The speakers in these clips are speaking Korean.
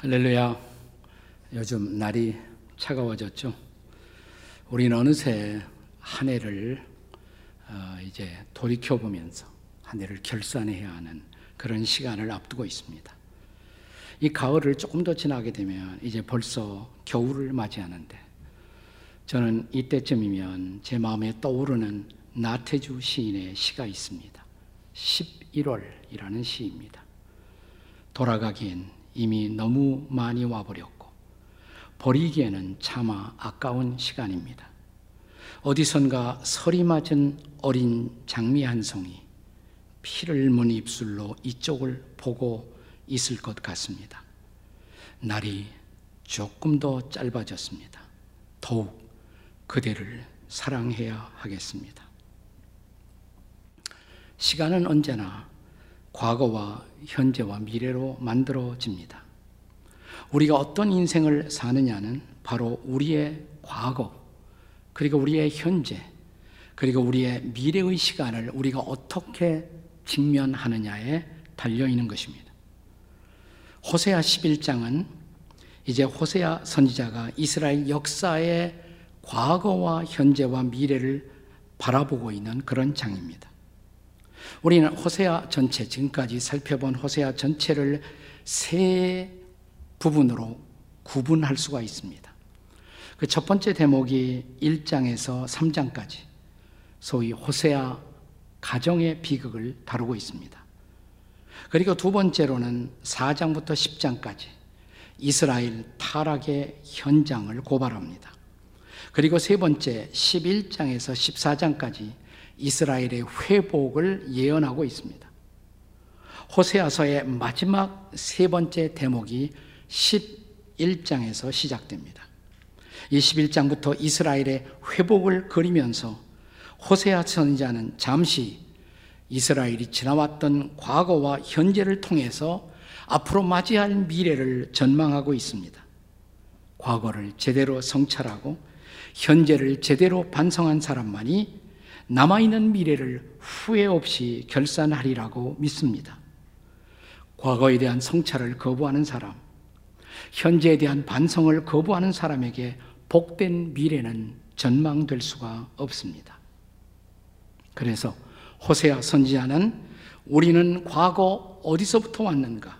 할렐루야. 요즘 날이 차가워졌죠. 우리는 어느새 한 해를 어, 이제 돌이켜 보면서 한 해를 결산해야 하는 그런 시간을 앞두고 있습니다. 이 가을을 조금 더 지나게 되면 이제 벌써 겨울을 맞이하는데 저는 이때쯤이면 제 마음에 떠오르는 나태주 시인의 시가 있습니다. 11월이라는 시입니다. 돌아가기엔 이미 너무 많이 와버렸고 버리기에는 차마 아까운 시간입니다. 어디선가 서리 맞은 어린 장미 한 송이 피를 문 입술로 이쪽을 보고 있을 것 같습니다. 날이 조금 더 짧아졌습니다. 더욱 그대를 사랑해야 하겠습니다. 시간은 언제나 과거와 현재와 미래로 만들어집니다. 우리가 어떤 인생을 사느냐는 바로 우리의 과거, 그리고 우리의 현재, 그리고 우리의 미래의 시간을 우리가 어떻게 직면하느냐에 달려 있는 것입니다. 호세아 11장은 이제 호세아 선지자가 이스라엘 역사의 과거와 현재와 미래를 바라보고 있는 그런 장입니다. 우리는 호세아 전체 지금까지 살펴본 호세아 전체를 세 부분으로 구분할 수가 있습니다. 그 첫 번째 대목이 1장에서 3장까지 소위 호세아 가정의 비극을 다루고 있습니다. 그리고 두 번째로는 4장부터 10장까지 이스라엘 타락의 현장을 고발합니다. 그리고 세 번째 11장에서 14장까지 이스라엘의 회복을 예언하고 있습니다. 호세아서의 마지막 세 번째 대목이 11장에서 시작됩니다. 이 11장부터 이스라엘의 회복을 그리면서 호세아 선지자는 잠시 이스라엘이 지나왔던 과거와 현재를 통해서 앞으로 맞이할 미래를 전망하고 있습니다. 과거를 제대로 성찰하고 현재를 제대로 반성한 사람만이 남아있는 미래를 후회 없이 결산하리라고 믿습니다. 과거에 대한 성찰을 거부하는 사람, 현재에 대한 반성을 거부하는 사람에게 복된 미래는 전망될 수가 없습니다. 그래서 호세아 선지자는 우리는 과거 어디서부터 왔는가?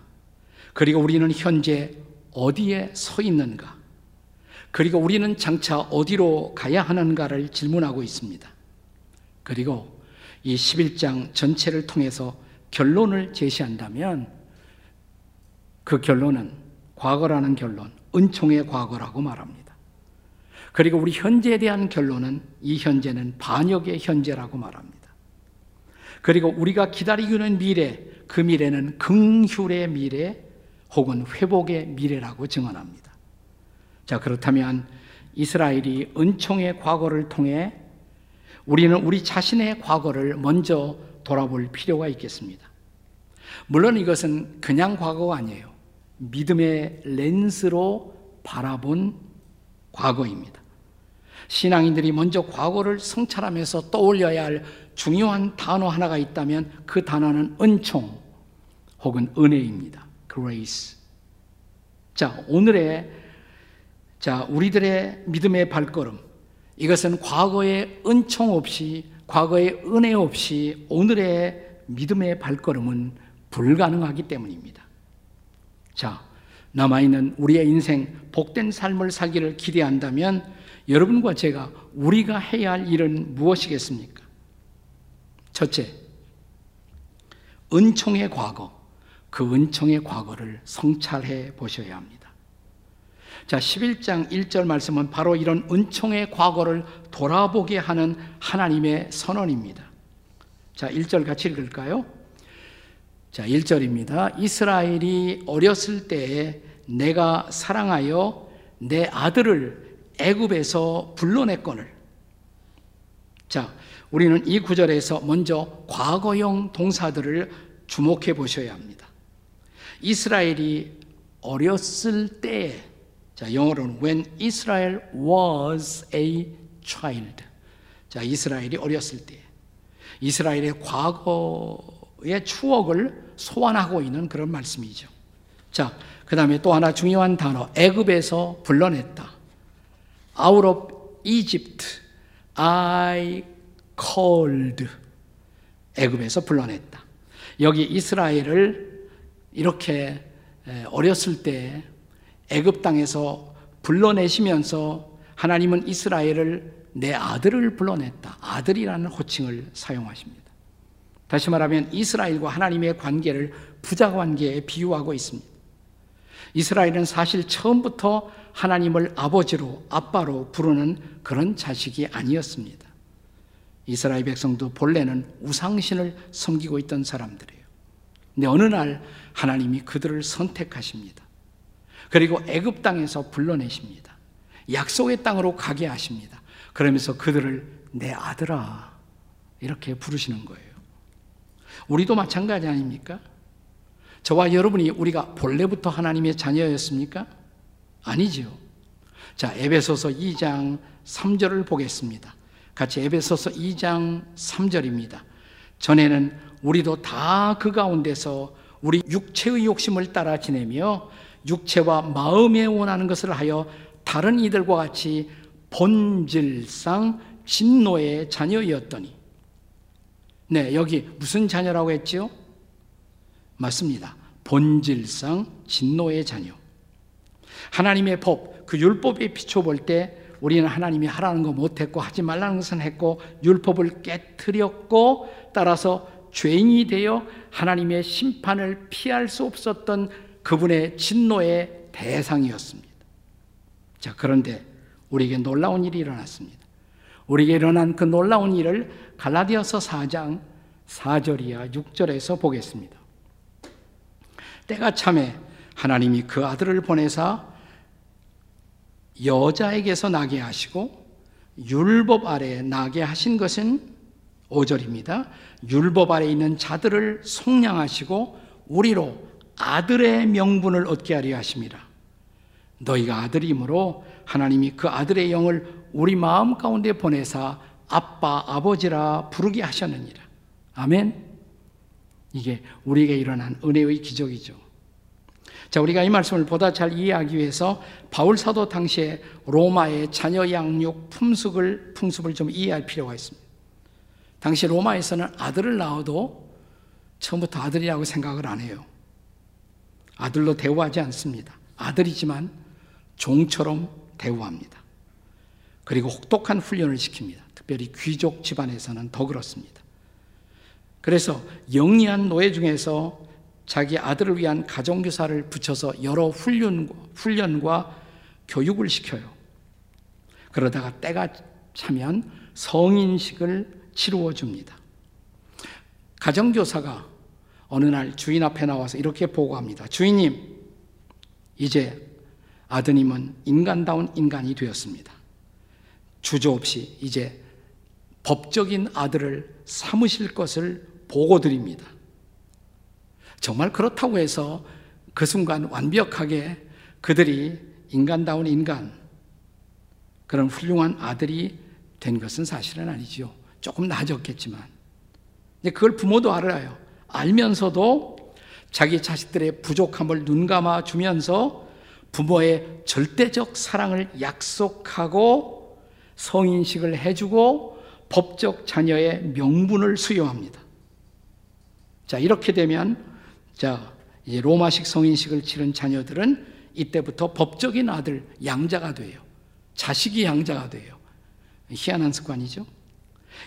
그리고 우리는 현재 어디에 서 있는가? 그리고 우리는 장차 어디로 가야 하는가를 질문하고 있습니다. 그리고 이 11장 전체를 통해서 결론을 제시한다면 그 결론은 과거라는 결론, 은총의 과거라고 말합니다. 그리고 우리 현재에 대한 결론은 이 현재는 반역의 현재라고 말합니다. 그리고 우리가 기다리고 있는 미래, 그 미래는 긍휼의 미래 혹은 회복의 미래라고 증언합니다. 자, 그렇다면 이스라엘이 은총의 과거를 통해 우리는 우리 자신의 과거를 먼저 돌아볼 필요가 있겠습니다. 물론 이것은 그냥 과거가 아니에요. 믿음의 렌스로 바라본 과거입니다. 신앙인들이 먼저 과거를 성찰하면서 떠올려야 할 중요한 단어 하나가 있다면 그 단어는 은총 혹은 은혜입니다. grace. 자, 오늘의 자, 우리들의 믿음의 발걸음. 이것은 과거의 은총 없이 과거의 은혜 없이 오늘의 믿음의 발걸음은 불가능하기 때문입니다. 자, 남아있는 우리의 인생 복된 삶을 살기를 기대한다면 여러분과 제가 우리가 해야 할 일은 무엇이겠습니까? 첫째, 은총의 과거, 그 은총의 과거를 성찰해 보셔야 합니다. 자, 11장 1절 말씀은 바로 이런 은총의 과거를 돌아보게 하는 하나님의 선언입니다. 자, 1절 같이 읽을까요? 자, 1절입니다. 이스라엘이 어렸을 때에 내가 사랑하여 내 아들을 애굽에서 불러냈거늘. 자, 우리는 이 구절에서 먼저 과거형 동사들을 주목해 보셔야 합니다. 이스라엘이 어렸을 때, 자, 영어로는 when Israel was a child. 자, 이스라엘이 어렸을 때. 이스라엘의 과거의 추억을 소환하고 있는 그런 말씀이죠. 자, 그 다음에 또 하나 중요한 단어, 애굽에서 불러냈다. Out of Egypt, I called. 애굽에서 불러냈다. 여기 이스라엘을 이렇게 어렸을 때 애굽 땅에서 불러내시면서 하나님은 이스라엘을 내 아들을 불러냈다. 아들이라는 호칭을 사용하십니다. 다시 말하면 이스라엘과 하나님의 관계를 부자 관계에 비유하고 있습니다. 이스라엘은 사실 처음부터 하나님을 아버지로, 아빠로 부르는 그런 자식이 아니었습니다. 이스라엘 백성도 본래는 우상신을 섬기고 있던 사람들이에요. 근데 어느 날 하나님이 그들을 선택하십니다. 그리고 애굽 땅에서 불러내십니다. 약속의 땅으로 가게 하십니다. 그러면서 그들을 내 아들아 이렇게 부르시는 거예요. 우리도 마찬가지 아닙니까? 저와 여러분이 우리가 본래부터 하나님의 자녀였습니까? 아니지요. 자, 에베소서 2장 3절을 보겠습니다. 같이 에베소서 2장 3절입니다. 전에는 우리도 다 그 가운데서 우리 육체의 욕심을 따라 지내며 육체와 마음에 원하는 것을 하여 다른 이들과 같이 본질상 진노의 자녀였더니 네, 여기 무슨 자녀라고 했지요? 맞습니다. 본질상 진노의 자녀. 하나님의 법, 그 율법에 비춰볼 때 우리는 하나님이 하라는 거 못했고 하지 말라는 것은 했고 율법을 깨뜨렸고 따라서 죄인이 되어 하나님의 심판을 피할 수 없었던 그분의 진노의 대상이었습니다. 자, 그런데 우리에게 놀라운 일이 일어났습니다. 우리에게 일어난 그 놀라운 일을 갈라디아서 4장 4절이야 6절에서 보겠습니다. 때가 참에 하나님이 그 아들을 보내사 여자에게서 나게 하시고 율법 아래 나게 하신 것은 5절입니다. 율법 아래 있는 자들을 속량하시고 우리로 아들의 명분을 얻게 하려 하심이라. 너희가 아들이므로 하나님이 그 아들의 영을 우리 마음 가운데 보내사 아빠, 아버지라 부르게 하셨느니라. 아멘. 이게 우리에게 일어난 은혜의 기적이죠. 자, 우리가 이 말씀을 보다 잘 이해하기 위해서 바울 사도 당시에 로마의 자녀 양육 품습을 풍습을 좀 이해할 필요가 있습니다. 당시 로마에서는 아들을 낳아도 처음부터 아들이라고 생각을 안 해요. 아들로 대우하지 않습니다. 아들이지만 종처럼 대우합니다. 그리고 혹독한 훈련을 시킵니다. 특별히 귀족 집안에서는 더 그렇습니다. 그래서 영리한 노예 중에서 자기 아들을 위한 가정교사를 붙여서 여러 훈련과, 훈련과 교육을 시켜요. 그러다가 때가 차면 성인식을 치루어 줍니다. 가정교사가 어느 날 주인 앞에 나와서 이렇게 보고합니다. 주인님, 이제 아드님은 인간다운 인간이 되었습니다. 주저 없이 이제 법적인 아들을 삼으실 것을 보고 드립니다. 정말 그렇다고 해서 그 순간 완벽하게 그들이 인간다운 인간, 그런 훌륭한 아들이 된 것은 사실은 아니지요. 조금 나아졌겠지만. 그걸 부모도 알아요. 알면서도 자기 자식들의 부족함을 눈감아 주면서 부모의 절대적 사랑을 약속하고 성인식을 해주고 법적 자녀의 명분을 수여합니다. 자, 이렇게 되면, 자, 이제 로마식 성인식을 치른 자녀들은 이때부터 법적인 아들, 양자가 돼요. 자식이 양자가 돼요. 희한한 습관이죠.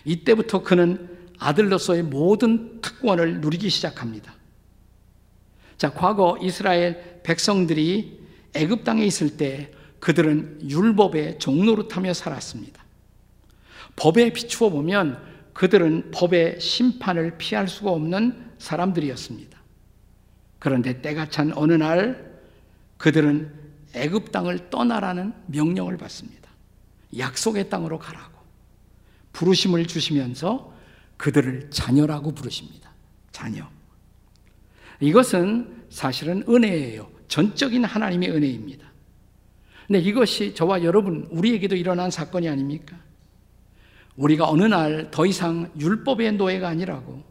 이때부터 그는 아들로서의 모든 특권을 누리기 시작합니다. 자, 과거 이스라엘 백성들이 애굽 땅에 있을 때 그들은 율법의 종노릇하며 살았습니다. 법에 비추어 보면 그들은 법의 심판을 피할 수가 없는 사람들이었습니다. 그런데 때가 찬 어느 날 그들은 애굽 땅을 떠나라는 명령을 받습니다. 약속의 땅으로 가라고 부르심을 주시면서 그들을 자녀라고 부르십니다. 자녀. 이것은 사실은 은혜예요. 전적인 하나님의 은혜입니다. 근데 이것이 저와 여러분, 우리에게도 일어난 사건이 아닙니까? 우리가 어느 날 더 이상 율법의 노예가 아니라고,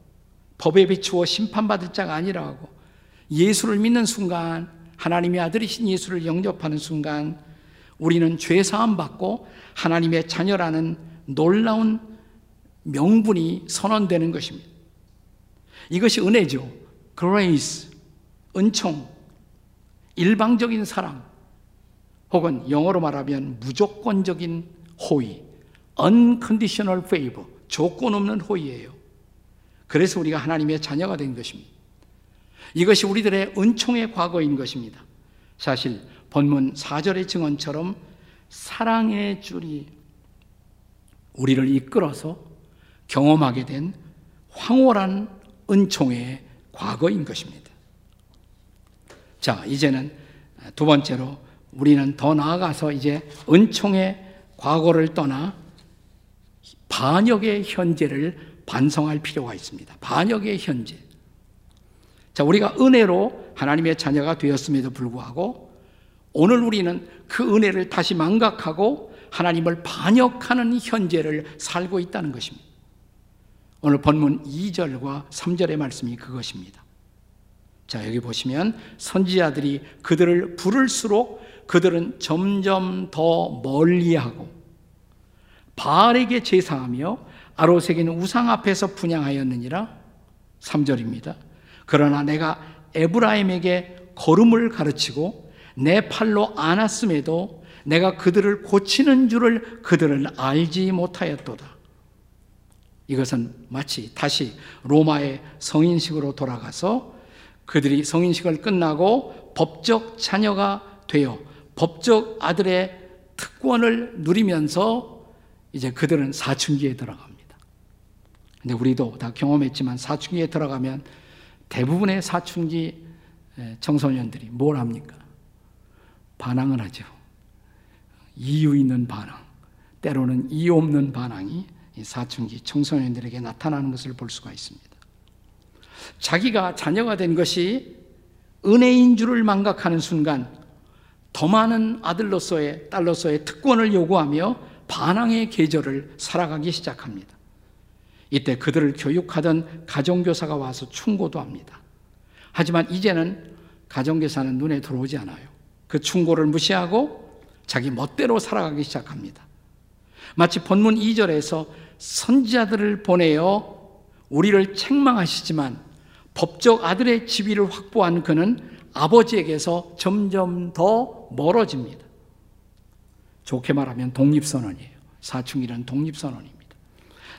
법에 비추어 심판받을 자가 아니라고, 예수를 믿는 순간 하나님의 아들이신 예수를 영접하는 순간 우리는 죄 사함 받고 하나님의 자녀라는 놀라운 명분이 선언되는 것입니다. 이것이 은혜죠. grace, 은총, 일방적인 사랑, 혹은 영어로 말하면 무조건적인 호의, unconditional favor, 조건 없는 호의예요. 그래서 우리가 하나님의 자녀가 된 것입니다. 이것이 우리들의 은총의 과거인 것입니다. 사실 본문 4절의 증언처럼 사랑의 줄이 우리를 이끌어서 경험하게 된 황홀한 은총의 과거인 것입니다. 자, 이제는 두 번째로 우리는 더 나아가서 이제 은총의 과거를 떠나 반역의 현재를 반성할 필요가 있습니다. 반역의 현재. 자, 우리가 은혜로 하나님의 자녀가 되었음에도 불구하고 오늘 우리는 그 은혜를 다시 망각하고 하나님을 반역하는 현재를 살고 있다는 것입니다. 오늘 본문 2절과 3절의 말씀이 그것입니다. 자, 여기 보시면 선지자들이 그들을 부를수록 그들은 점점 더 멀리하고 바알에게 제사하며 아로색인 우상 앞에서 분양하였느니라 3절입니다. 그러나 내가 에브라임에게 걸음을 가르치고 내 팔로 안았음에도 내가 그들을 고치는 줄을 그들은 알지 못하였도다. 이것은 마치 다시 로마의 성인식으로 돌아가서 그들이 성인식을 끝나고 법적 자녀가 되어 법적 아들의 특권을 누리면서 이제 그들은 사춘기에 들어갑니다. 근데 우리도 다 경험했지만 사춘기에 들어가면 대부분의 사춘기 청소년들이 뭘 합니까? 반항을 하죠. 이유 있는 반항, 때로는 이유 없는 반항 이 사춘기 청소년들에게 나타나는 것을 볼 수가 있습니다. 자기가 자녀가 된 것이 은혜인 줄을 망각하는 순간 더 많은 아들로서의 딸로서의 특권을 요구하며 반항의 계절을 살아가기 시작합니다. 이때 그들을 교육하던 가정교사가 와서 충고도 합니다. 하지만 이제는 가정교사는 눈에 들어오지 않아요. 그 충고를 무시하고 자기 멋대로 살아가기 시작합니다. 마치 본문 2절에서 선지자들을 보내어 우리를 책망하시지만 법적 아들의 지위를 확보한 그는 아버지에게서 점점 더 멀어집니다. 좋게 말하면 독립선언이에요. 사춘기는 독립선언입니다.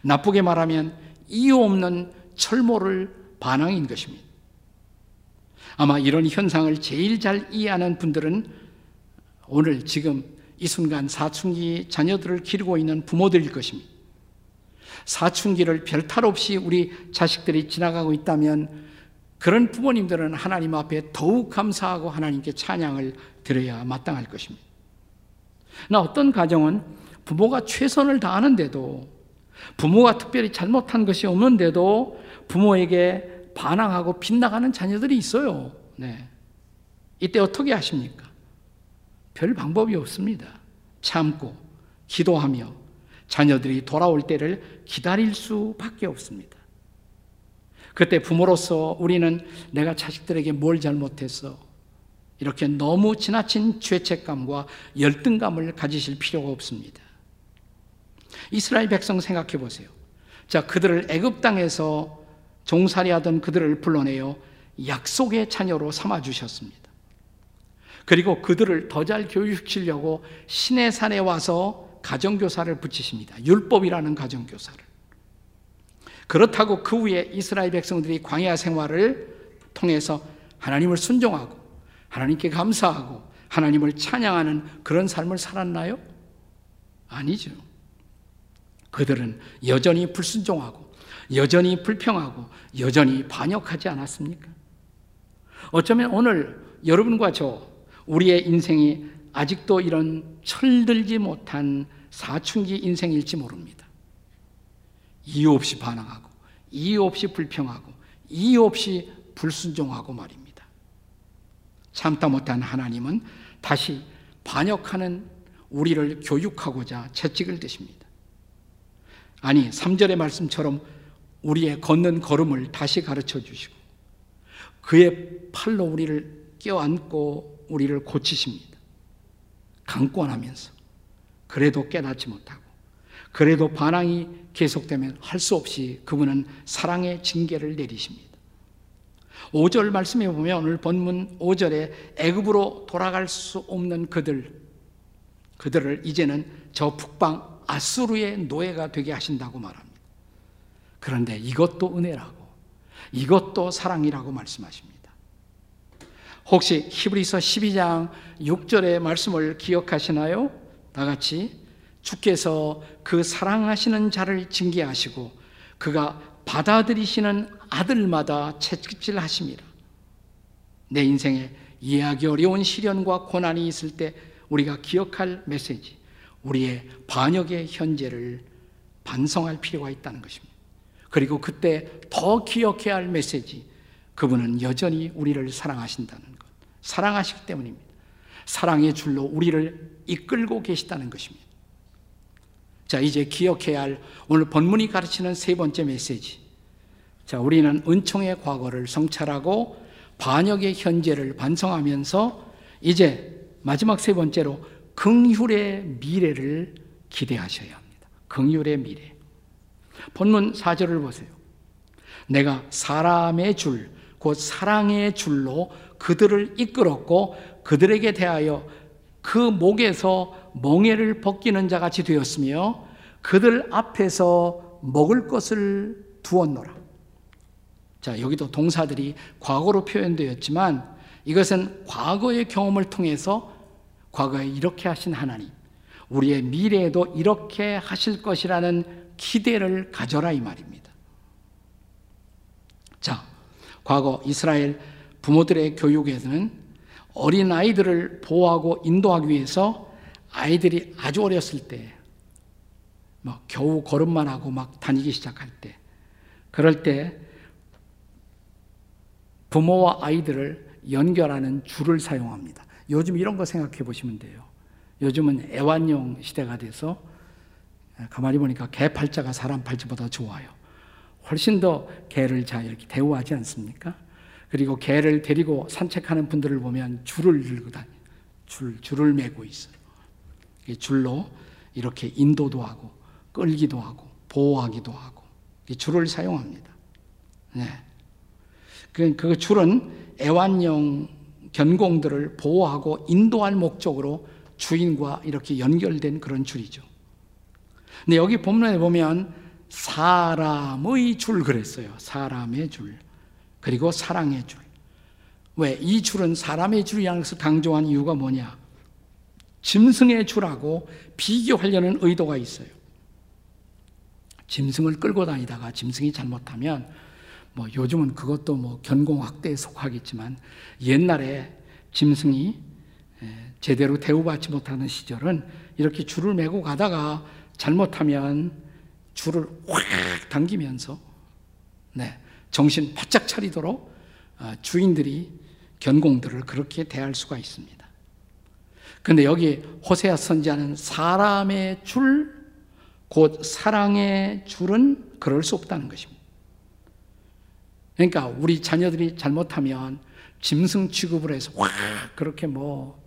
나쁘게 말하면 이유 없는 철모를 반항인 것입니다. 아마 이런 현상을 제일 잘 이해하는 분들은 오늘 지금 이 순간 사춘기 자녀들을 기르고 있는 부모들일 것입니다. 사춘기를 별탈 없이 우리 자식들이 지나가고 있다면 그런 부모님들은 하나님 앞에 더욱 감사하고 하나님께 찬양을 드려야 마땅할 것입니다. 나 어떤 가정은 부모가 최선을 다하는데도 부모가 특별히 잘못한 것이 없는데도 부모에게 반항하고 빗나가는 자녀들이 있어요. 네. 이때 어떻게 하십니까? 별 방법이 없습니다. 참고, 기도하며 자녀들이 돌아올 때를 기다릴 수밖에 없습니다. 그때 부모로서 우리는 내가 자식들에게 뭘 잘못했어? 이렇게 너무 지나친 죄책감과 열등감을 가지실 필요가 없습니다. 이스라엘 백성 생각해 보세요. 자, 그들을 애굽 땅에서 종살이하던 그들을 불러내어 약속의 자녀로 삼아 주셨습니다. 그리고 그들을 더 잘 교육시키려고 신의 산에 와서 가정교사를 붙이십니다. 율법이라는 가정교사를. 그렇다고 그 후에 이스라엘 백성들이 광야 생활을 통해서 하나님을 순종하고 하나님께 감사하고 하나님을 찬양하는 그런 삶을 살았나요? 아니죠. 그들은 여전히 불순종하고 여전히 불평하고 여전히 반역하지 않았습니까? 어쩌면 오늘 여러분과 저 우리의 인생이 아직도 이런 철들지 못한 사춘기 인생일지 모릅니다. 이유 없이 반항하고, 이유 없이 불평하고, 이유 없이 불순종하고 말입니다. 참다 못한 하나님은 다시 반역하는 우리를 교육하고자 채찍을 드십니다. 아니, 3절의 말씀처럼 우리의 걷는 걸음을 다시 가르쳐 주시고, 그의 팔로 우리를 껴안고 우리를 고치십니다. 강권하면서. 그래도 깨닫지 못하고, 그래도 반항이 계속되면 할 수 없이 그분은 사랑의 징계를 내리십니다. 5절 말씀에 보면 오늘 본문 5절에 애굽으로 돌아갈 수 없는 그들 그들을 이제는 저 북방 아수르의 노예가 되게 하신다고 말합니다. 그런데 이것도 은혜라고 이것도 사랑이라고 말씀하십니다. 혹시 히브리서 12장 6절의 말씀을 기억하시나요? 다 같이 주께서 그 사랑하시는 자를 징계하시고 그가 받아들이시는 아들마다 채찍질하십니다. 내 인생에 이해하기 어려운 시련과 고난이 있을 때 우리가 기억할 메시지, 우리의 반역의 현재를 반성할 필요가 있다는 것입니다. 그리고 그때 더 기억해야 할 메시지, 그분은 여전히 우리를 사랑하신다는 것. 사랑하시기 때문입니다. 사랑의 줄로 우리를 이끌고 계시다는 것입니다. 자, 이제 기억해야 할 오늘 본문이 가르치는 세 번째 메시지. 자, 우리는 은총의 과거를 성찰하고 반역의 현재를 반성하면서 이제 마지막 세 번째로 긍휼의 미래를 기대하셔야 합니다. 긍휼의 미래. 본문 4절을 보세요. 내가 사람의 줄, 곧 사랑의 줄로 그들을 이끌었고 그들에게 대하여 그 목에서 멍에를 벗기는 자 같이 되었으며 그들 앞에서 먹을 것을 두었노라. 자, 여기도 동사들이 과거로 표현되었지만 이것은 과거의 경험을 통해서 과거에 이렇게 하신 하나님, 우리의 미래에도 이렇게 하실 것이라는 기대를 가져라 이 말입니다. 자, 과거 이스라엘 부모들의 교육에서는 어린 아이들을 보호하고 인도하기 위해서 아이들이 아주 어렸을 때, 뭐 겨우 걸음만 하고 막 다니기 시작할 때, 그럴 때 부모와 아이들을 연결하는 줄을 사용합니다. 요즘 이런 거 생각해 보시면 돼요. 요즘은 애완용 시대가 돼서 가만히 보니까 개 팔자가 사람 팔자보다 좋아요. 훨씬 더 개를 잘 이렇게 대우하지 않습니까? 그리고 개를 데리고 산책하는 분들을 보면 줄을 들고 다니 줄, 줄을 메고 있어요. 줄로 이렇게 인도도 하고, 끌기도 하고, 보호하기도 하고, 줄을 사용합니다. 네. 그, 그 줄은 애완용 견공들을 보호하고 인도할 목적으로 주인과 이렇게 연결된 그런 줄이죠. 근데 여기 본문에 보면 사람의 줄 그랬어요. 사람의 줄. 그리고 사랑의 줄. 왜? 이 줄은 사람의 줄이라는 것을 강조한 이유가 뭐냐? 짐승의 줄하고 비교하려는 의도가 있어요. 짐승을 끌고 다니다가 짐승이 잘못하면 뭐 요즘은 그것도 뭐 견공 확대에 속하겠지만 옛날에 짐승이 제대로 대우받지 못하는 시절은 이렇게 줄을 메고 가다가 잘못하면 줄을 확 당기면서 네, 정신 바짝 차리도록 어, 주인들이 견공들을 그렇게 대할 수가 있습니다. 근데 여기 호세아 선지자는 사람의 줄, 곧 사랑의 줄은 그럴 수 없다는 것입니다. 그러니까 우리 자녀들이 잘못하면 짐승 취급을 해서 확 그렇게 뭐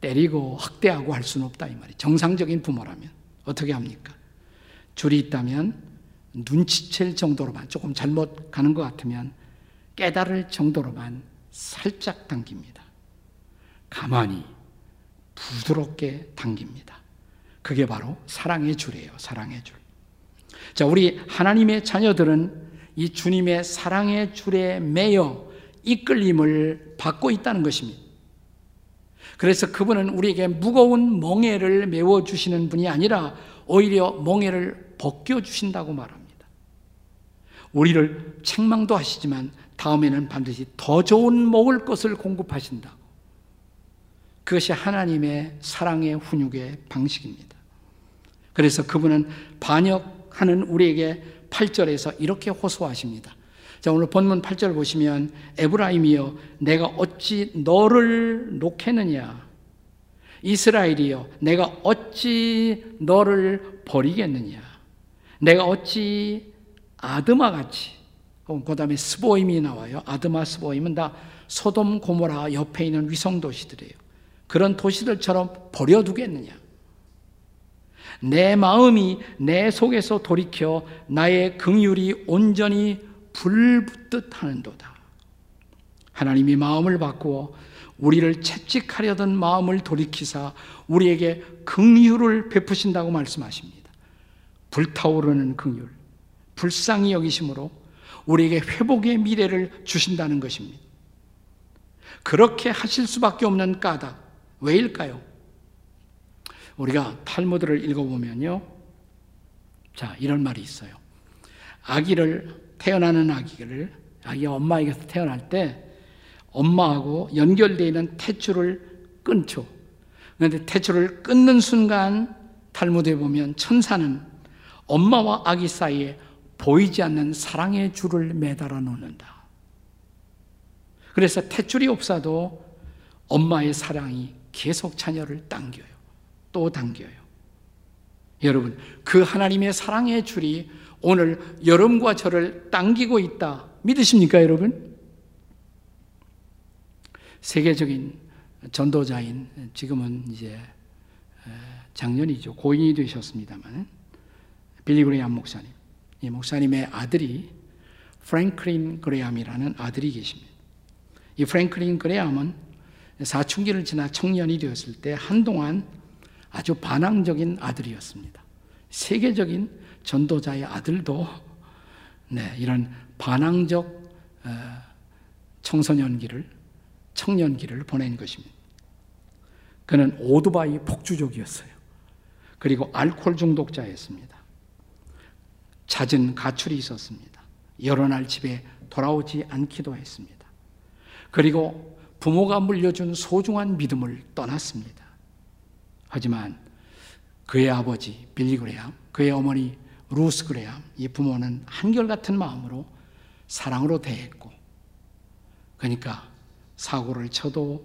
때리고 학대하고 할 수는 없다 이 말이 정상적인 부모라면 어떻게 합니까? 줄이 있다면 눈치챌 정도로만 조금 잘못 가는 것 같으면 깨달을 정도로만 살짝 당깁니다. 가만히 부드럽게 당깁니다. 그게 바로 사랑의 줄이에요. 사랑의 줄. 자, 우리 하나님의 자녀들은 이 주님의 사랑의 줄에 매여 이끌림을 받고 있다는 것입니다. 그래서 그분은 우리에게 무거운 멍에를 메워 주시는 분이 아니라 오히려 멍에를 벗겨 주신다고 말합니다. 우리를 책망도 하시지만 다음에는 반드시 더 좋은 먹을 것을 공급하신다. 그것이 하나님의 사랑의 훈육의 방식입니다. 그래서 그분은 반역하는 우리에게 8절에서 이렇게 호소하십니다. 자, 오늘 본문 8절 보시면 에브라임이여 내가 어찌 너를 놓겠느냐 이스라엘이여 내가 어찌 너를 버리겠느냐 내가 어찌 아드마 같이 그 다음에 스보임이 나와요. 아드마 스보임은 다 소돔 고모라 옆에 있는 위성 도시들이에요. 그런 도시들처럼 버려두겠느냐? 내 마음이 내 속에서 돌이켜 나의 긍휼이 온전히 불붙듯 하는도다. 하나님이 마음을 바꾸어 우리를 채찍하려던 마음을 돌이키사 우리에게 긍휼을 베푸신다고 말씀하십니다. 불타오르는 긍휼, 불쌍히 여기심으로 우리에게 회복의 미래를 주신다는 것입니다. 그렇게 하실 수밖에 없는 까닭 왜일까요? 우리가 탈무드를 읽어보면요. 자, 이런 말이 있어요. 아기를, 태어나는 아기를, 아기가 엄마에게서 태어날 때 엄마하고 연결되어 있는 태출을 끊죠. 그런데 태출을 끊는 순간 탈무드에 보면 천사는 엄마와 아기 사이에 보이지 않는 사랑의 줄을 매달아 놓는다. 그래서 태줄이 없어도 엄마의 사랑이 계속 자녀를 당겨요. 또 당겨요. 여러분, 그 하나님의 사랑의 줄이 오늘 여러분과 저를 당기고 있다. 믿으십니까, 여러분? 세계적인 전도자인 지금은 이제 작년이죠. 고인이 되셨습니다만 빌리 그레이암 목사님. 이 목사님의 아들이 프랭클린 그레이암이라는 아들이 계십니다. 이 프랭클린 그레이암은 사춘기를 지나 청년이 되었을 때 한동안 아주 반항적인 아들이었습니다. 세계적인 전도자의 아들도 네, 이런 반항적 어, 청소년기를 청년기를 보낸 것입니다. 그는 오토바이 폭주족이었어요. 그리고 알코올 중독자였습니다. 잦은 가출이 있었습니다. 여러 날 집에 돌아오지 않기도 했습니다. 그리고 부모가 물려준 소중한 믿음을 떠났습니다. 하지만 그의 아버지 빌리 그레암, 그의 어머니 루스 그레암, 이 부모는 한결같은 마음으로 사랑으로 대했고, 그러니까 사고를 쳐도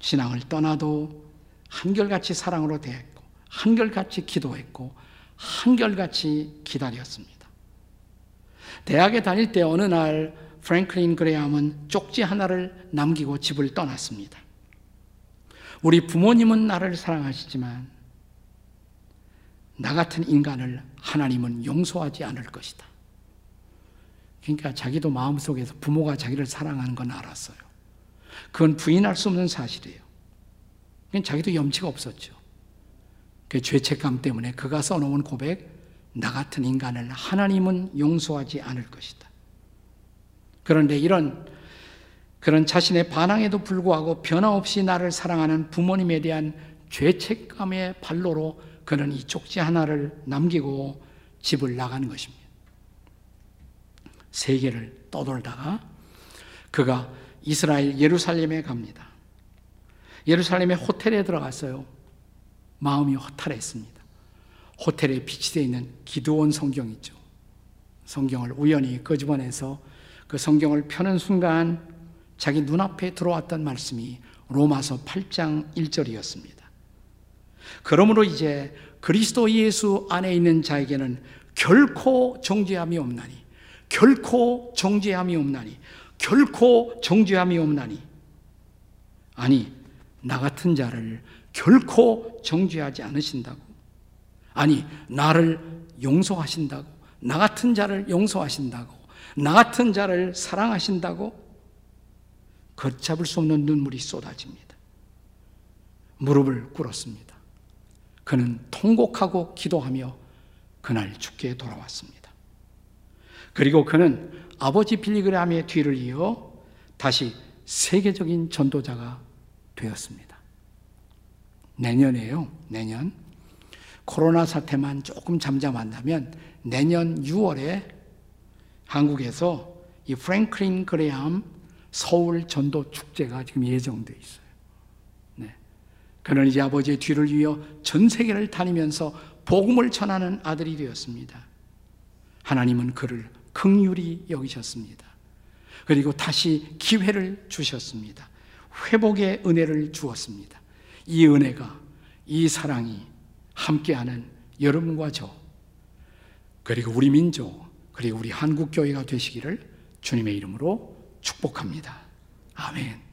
신앙을 떠나도 한결같이 사랑으로 대했고, 한결같이 기도했고, 한결같이 기다렸습니다. 대학에 다닐 때 어느 날 프랭클린 그레암은 쪽지 하나를 남기고 집을 떠났습니다. 우리 부모님은 나를 사랑하시지만 나 같은 인간을 하나님은 용서하지 않을 것이다. 그러니까 자기도 마음속에서 부모가 자기를 사랑하는 건 알았어요. 그건 부인할 수 없는 사실이에요. 그건 자기도 염치가 없었죠. 그 죄책감 때문에 그가 써놓은 고백, 나 같은 인간을 하나님은 용서하지 않을 것이다. 그런데 이런 그런 자신의 반항에도 불구하고 변함없이 나를 사랑하는 부모님에 대한 죄책감의 발로로 그는 이 쪽지 하나를 남기고 집을 나가는 것입니다. 세계를 떠돌다가 그가 이스라엘 예루살렘에 갑니다. 예루살렘의 호텔에 들어갔어요. 마음이 허탈했습니다. 호텔에 비치되어 있는 기도원 성경 있죠. 성경을 우연히 끄집어내서 그 성경을 펴는 순간 자기 눈앞에 들어왔던 말씀이 로마서 8장 1절이었습니다. 그러므로 이제 그리스도 예수 안에 있는 자에게는 결코 정죄함이 없나니, 결코 정죄함이 없나니, 결코 정죄함이 없나니. 아니, 나 같은 자를 결코 정죄하지 않으신다고. 아니, 나를 용서하신다고. 나 같은 자를 용서하신다고. 나 같은 자를 사랑하신다고. 걷잡을 수 없는 눈물이 쏟아집니다. 무릎을 꿇었습니다. 그는 통곡하고 기도하며 그날 죽게 돌아왔습니다. 그리고 그는 아버지 빌리그람의 뒤를 이어 다시 세계적인 전도자가 되었습니다. 내년에요. 내년. 코로나 사태만 조금 잠잠한다면 내년 6월에 한국에서 이 프랭클린 그레함 서울 전도 축제가 지금 예정돼 있어요. 네. 그는 이제 아버지의 뒤를 이어 전 세계를 다니면서 복음을 전하는 아들이 되었습니다. 하나님은 그를 긍휼히 여기셨습니다. 그리고 다시 기회를 주셨습니다. 회복의 은혜를 주었습니다. 이 은혜가 이 사랑이 함께하는 여러분과 저 그리고 우리 민족 그리고 우리 한국 교회가 되시기를 주님의 이름으로 축복합니다. 아멘.